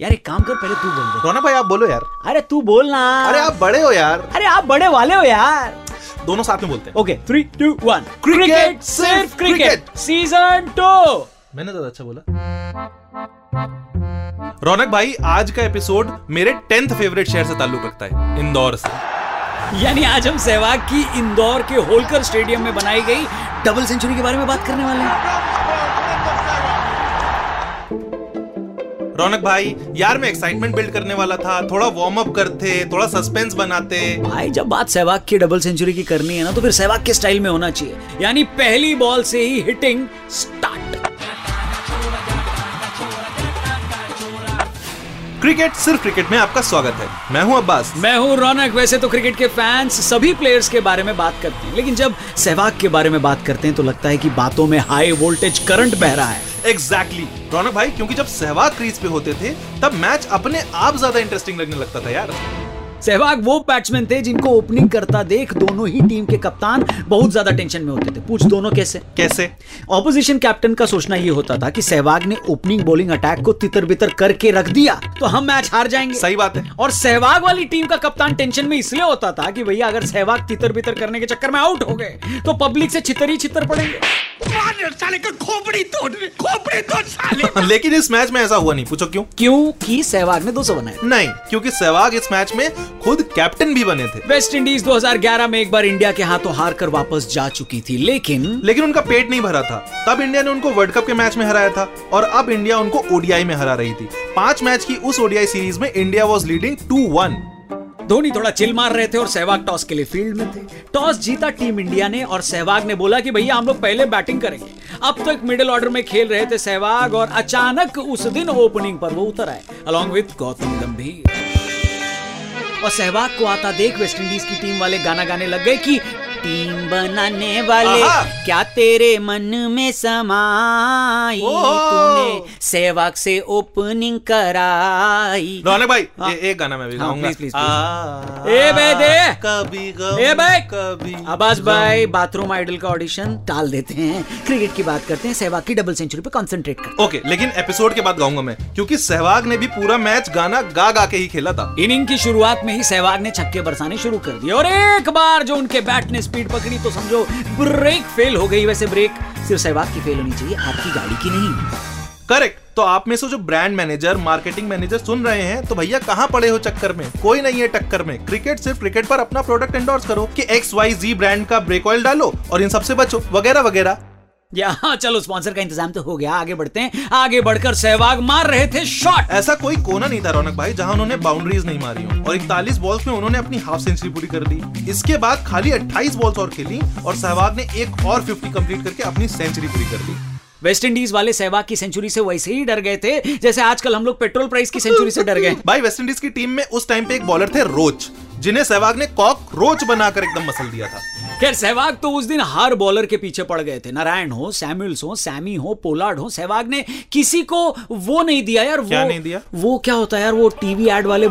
यार एक काम कर पहले तू बोल दे। रौनक भाई आप बोलो यार। अरे तू बोल ना। अरे आप बड़े हो यार। अरे आप बड़े वाले हो यार। दोनों साथ में बोलते हैं। Okay three two one Cricket, सिर्फ़ क्रिकेट सीज़न टू मैंने ज़्यादा अच्छा बोला। रौनक भाई आज का एपिसोड मेरे टेंथ फेवरेट शहर से ताल्लुक रखता है इंदौर से। यानी आज हम सहवाग की इंदौर के होलकर स्टेडियम में बनाई गई डबल सेंचुरी के बारे में बात करने वाले हैं। रौनक भाई यार मैं एक्साइटमेंट बिल्ड करने वाला था थोड़ा वार्म अप करते थोड़ा सस्पेंस बनाते। भाई जब बात सहवाग की डबल सेंचुरी की करनी है ना तो फिर सहवाग के स्टाइल में होना चाहिए। यानी पहली बॉल से ही हिटिंग स्टार्ट क्रिकेट सिर्फ़ क्रिकेट में आपका स्वागत है। मैं हूँ अब्बास। मैं हूँ रौनक। वैसे तो क्रिकेट के फैंस सभी प्लेयर्स के बारे में बात करते हैं लेकिन जब सहवाग के बारे में बात करते हैं तो लगता है कि बातों में हाई वोल्टेज करंट बह रहा है। Exactly exactly. रौनक भाई क्योंकि जब सहवाग क्रीज पे होते थे तब मैच अपने आप ज़्यादा इंटरेस्टिंग लगने लगता था यार। सहवाग वो बैट्समैन थे जिनको ओपनिंग करता देख दोनों ही टीम के कप्तान बहुत ज़्यादा टेंशन में होते थे। पूछ दोनों कैसे? कैसे? ऑपोजिशन कैप्टन का सोचना ये होता था कि सहवाग ने ओपनिंग बॉलिंग अटैक को तितर बितर करके रख दिया तो हम मैच हार जाएँगे। सही बात है। और सहवाग वाली टीम का कप्तान टेंशन में इसलिए होता था कि भैया अगर सहवाग तितर बितर करने के चक्कर में आउट हो गए तो पब्लिक से छितर ही छितर पड़ेंगे। साले का खोपड़ी तोड़ खोपड़ी तोड़ साले लेकिन इस मैच में ऐसा हुआ नहीं। पूछो क्यों? क्योंकि सहवाग ने 200 बनाए। नहीं क्योंकि सहवाग इस मैच में खुद कैप्टन भी बने थे। वेस्ट इंडीज 2011 में एक बार इंडिया के हाथों हार कर वापस जा चुकी थी लेकिन लेकिन उनका पेट नहीं भरा था। तब इंडिया ने उनको वर्ल्ड कप के मैच में हराया था और अब इंडिया उनको ओडीआई में हरा रही थी। पाँच मैच की उस ओडीआई सीरीज़ में India was leading two one Dhoni थोड़ा चिल मार रहे थे और सहवाग टॉस के लिए फ़ील्ड में थे। टॉस जीता टीम इंडिया ने और सहवाग ने बोला कि भैया, हम लोग पहले बैटिंग करेंगे। अब तो एक मिडिल ऑर्डर में खेल रहे थे सहवाग और अचानक उस दिन ओपनिंग पर वो उतर आए अलॉन्ग विद गौतम गंभीर। और सहवाग को आता देख वेस्ट इंडीज की टीम वाले गाना गाने लग गए कि टीम बनाने वाले क्या तेरे मन में समाई तूने सहवाग से ओपनिंग कराई? रौनक भाई हाँ। ए, एक गाना मैं भी हाँ, गाऊँगा। please, आ, ए बे दे। कभी ए भाई कभी गम। भाई बाथरूम आइडल का ऑडिशन टाल देते हैं। क्रिकेट की बात करते हैं सहवाग की डबल सेंचुरी पे कंसंट्रेट करते ओके लेकिन एपिसोड के बाद गाऊँगा मैं क्योंकि सहवाग ने भी पूरा मैच गाना गा गा के ही खेला था। इनिंग की शुरुआत में ही सहवाग ने छक्के बरसाने शुरू कर दिए। और एक बार जो उनके बैट ने स्पीड पकड़ी तो समझो ब्रेक फेल हो गई। वैसे ब्रेक सिर्फ़ सहवाग की फेल होनी चाहिए, आपकी गाड़ी की नहीं। करेक्ट तो आप में से जो ब्रांड मैनेजर, मार्केटिंग मैनेजर सुन रहे हैं तो भैया कहाँ पड़े हो चक्कर में? कोई नहीं है टक्कर में। क्रिकेट सिर्फ़ क्रिकेट पर अपना प्रोडक्ट एंडोर्स करो कि एक्स वाई जी ब्रांड का ब्रेक ऑयल डालो और इन सबसे बचो, वगैरह वगैरह। या हाँ, चलो स्पॉन्सर का इंतज़ाम तो हो गया आगे बढ़ते हैं। आगे बढ़कर सहवाग मार रहे थे शॉट ऐसा कोई कोना नहीं था रौनक भाई जहाँ उन्होंने बाउंड्रीज नहीं मारी हो। और 41 बॉल्स में उन्होंने अपनी हाफ़ सेंचुरी पूरी कर दी इसके बाद खाली 28 बॉल्स और खेली और सहवाग ने एक और 50 कंप्लीट करके अपनी सेंचुरी पूरी कर दी वेस्ट इंडीज वाले सहवाग की सेंचुरी से वैसे ही डर गए थे जैसे आजकल हम लोग पेट्रोल प्राइस की सेंचुरी से डर गए भाई वेस्ट इंडीज की टीम में उस टाइम पे एक बॉलर थे रोच जिन्हें सहवाग ने कॉक रोच बनाकर एकदम मसल दिया था। खैर सहवाग तो उस दिन हर बॉलर के पीछे पड़ गए थे नारायण हो सैम्यूल्स हो सैमी हो पोलार्ड हो सहवाग ने किसी को वो नहीं दिया यार क्या वो नहीं दिया? वो क्या होता है यार वो टीवी एड वाले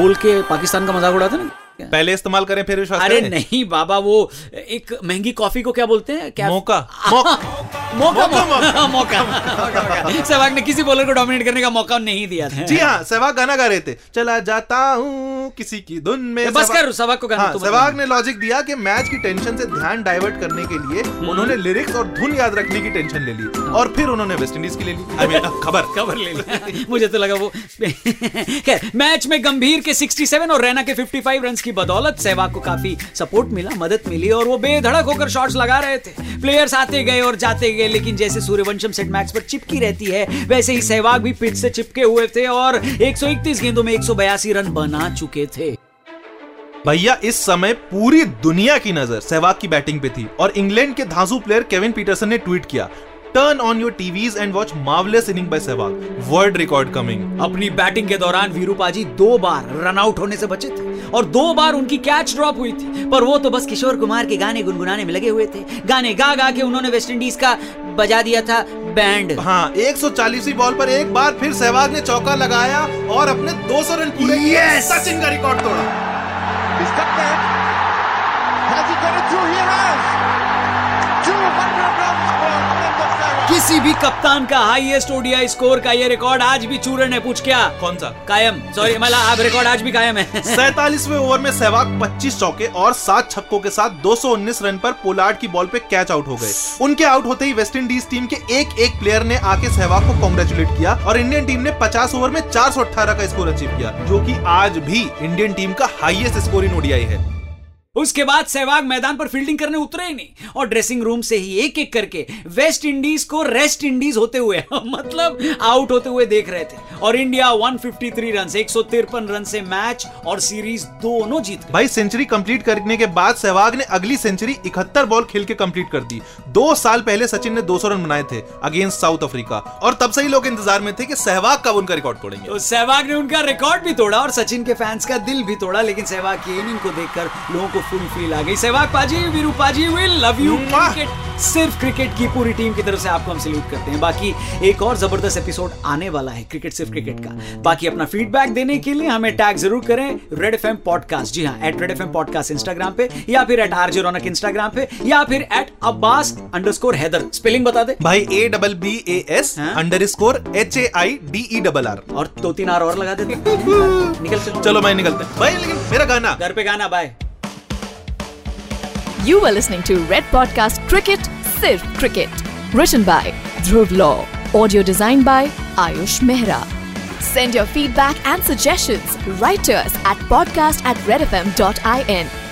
बोल के पाकिस्तान का मज़ाक उड़ाते ना पहले इस्तेमाल करें फिर विश्वास अरे नहीं बाबा वो एक महँगी कॉफ़ी को क्या बोलते हैं? क्या मौका। मौका। मौका। सहवाग ने किसी बॉलर को डोमिनेट करने का मौका नहीं दिया था। जी हाँ सहवाग गाना गा रहे थे। चला जाता हूँ किसी की धुन में। बस कर सहवाग को गाना हाँ, तो सहवाग ने लॉजिक दिया कि मैच की टेंशन से ध्यान डाइवर्ट करने के लिए हम्म। उन्होंने लिरिक्स और धुन याद रखने की टेंशन ले ली और फिर उन्होंने वेस्ट इंडीज की ले ली। खबर। खबर ले लिया मुझे तो लगा वो मैच में गंभीर के 67 और रैना के 55 रन्स की बदौलत सहवाग को काफ़ी सपोर्ट मिला, मदद मिली और वो बेधड़क होकर शॉट्स लगा रहे थे। प्लेयर्स आते गए और जाते गए, लेकिन जैसे सूर्यवंशम सेट मैच पर चिपकी रहती है, वैसे ही सहवाग भी पिच से चिपके हुए थे और 131 गेंदों में 182 रन बना चुके थे। भैया, इस समय पूरी दुनिया की नज़र सहवाग की बैटिंग पे थी और इंग्लैंड के धांसू प्लेयर केविन पीटरसन ने ट्वीट किया। Turn on your TVs and watch marvellous inning by Sehwag world record coming अपनी बैटिंग के दौरान वीरूपाजी दो बार रन आउट होने से बचे थे और दो बार उनकी कैच ड्रॉप हुई थी पर वो तो बस किशोर कुमार के गाने गुनगुनाने में लगे हुए थे गाने गा गा के उन्होंने वेस्ट इंडीज का बजा दिया था बैंड हाँ 140वीं बॉल पर एक बार फिर सहवाग ने चौका लगाया और अपने 200 रन पूरे किए Yes! सचिन का रिकॉर्ड तोड़ा He's. Has he got it through? He has. 200 किसी भी कप्तान का हाईएस्ट ओडीआई स्कोर का ये रिकॉर्ड आज भी चूरन है पूछ क्या? कौन सा? कायम। सॉरी मतलब अब रिकॉर्ड आज भी कायम है। सैतालीसवें ओवर में सहवाग 25 चौके और सात छक्कों के साथ 219 रन पर पोलार्ड की बॉल पे कैच आउट हो गए। उनके आउट होते ही वेस्ट इंडीज टीम के एक एक प्लेयर ने आके सहवाग को कॉन्ग्रेचुलेट किया और इंडियन टीम ने 50 ओवर में 418 का स्कोर अचीव किया जो की आज भी इंडियन टीम का हाइएस्ट स्कोर इन ओडीआई है। उसके बाद सहवाग मैदान पर फील्डिंग करने उतरे ही नहीं। और ड्रेसिंग रूम से ही एक एक करके वेस्ट इंडीज को रेस्ट इंडीज होते हुए मतलब आउट होते हुए देख रहे थे। और इंडिया 153 रन से एक रन से मैच और सीरीज़ दोनों जीत गए। भाई सेंचुरी कंप्लीट करने के बाद सहवाग ने अगली सेंचुरी इकहत्तर बॉल खेल के कंप्लीट कर दी। दो साल पहले सचिन ने 200 रन बनाए थे अगेंस्ट साउथ अफ्रीका और तब से ही लोग इंतज़ार में थे कि सहवाग कब उनका रिकॉर्ड तोड़ेंगे। तो सहवाग ने उनका रिकॉर्ड भी तोड़ा और सचिन के फैंस का दिल भी तोड़ा लेकिन सहवाग की इनिंग को देखकर लोगों को फुल फील आ गई। Sehwag paaji Viru paaji will love you cricket सिर्फ़ क्रिकेट की पूरी टीम की तरफ़ से आपको हम सल्यूट करते हैं। बाकी एक और ज़बरदस्त एपिसोड आने वाला है क्रिकेट सिर्फ़ क्रिकेट का। बाकी अपना फीडबैक देने के लिए हमें टैग ज़रूर करें रेड एफ़ पॉडकास्ट जी हाँ at red F podcast Instagram पे या फिर एट आरजे रौनक इंस्टाग्राम पे या फिर at Abbas underscore Haider spelling बता दे। भाई A double B A S? Underscore H A I D E double R और दो तीन आर और लगा देते निकल चलो। भाई निकलते भाई लेकिन मेरा गाना। घर पे गाना by You were listening to Red Podcast Cricket, Sirf Cricket. Written by Dhruv Law. Audio designed by Ayush Mehra. Send your feedback and suggestions right to us at podcast at redfm.in.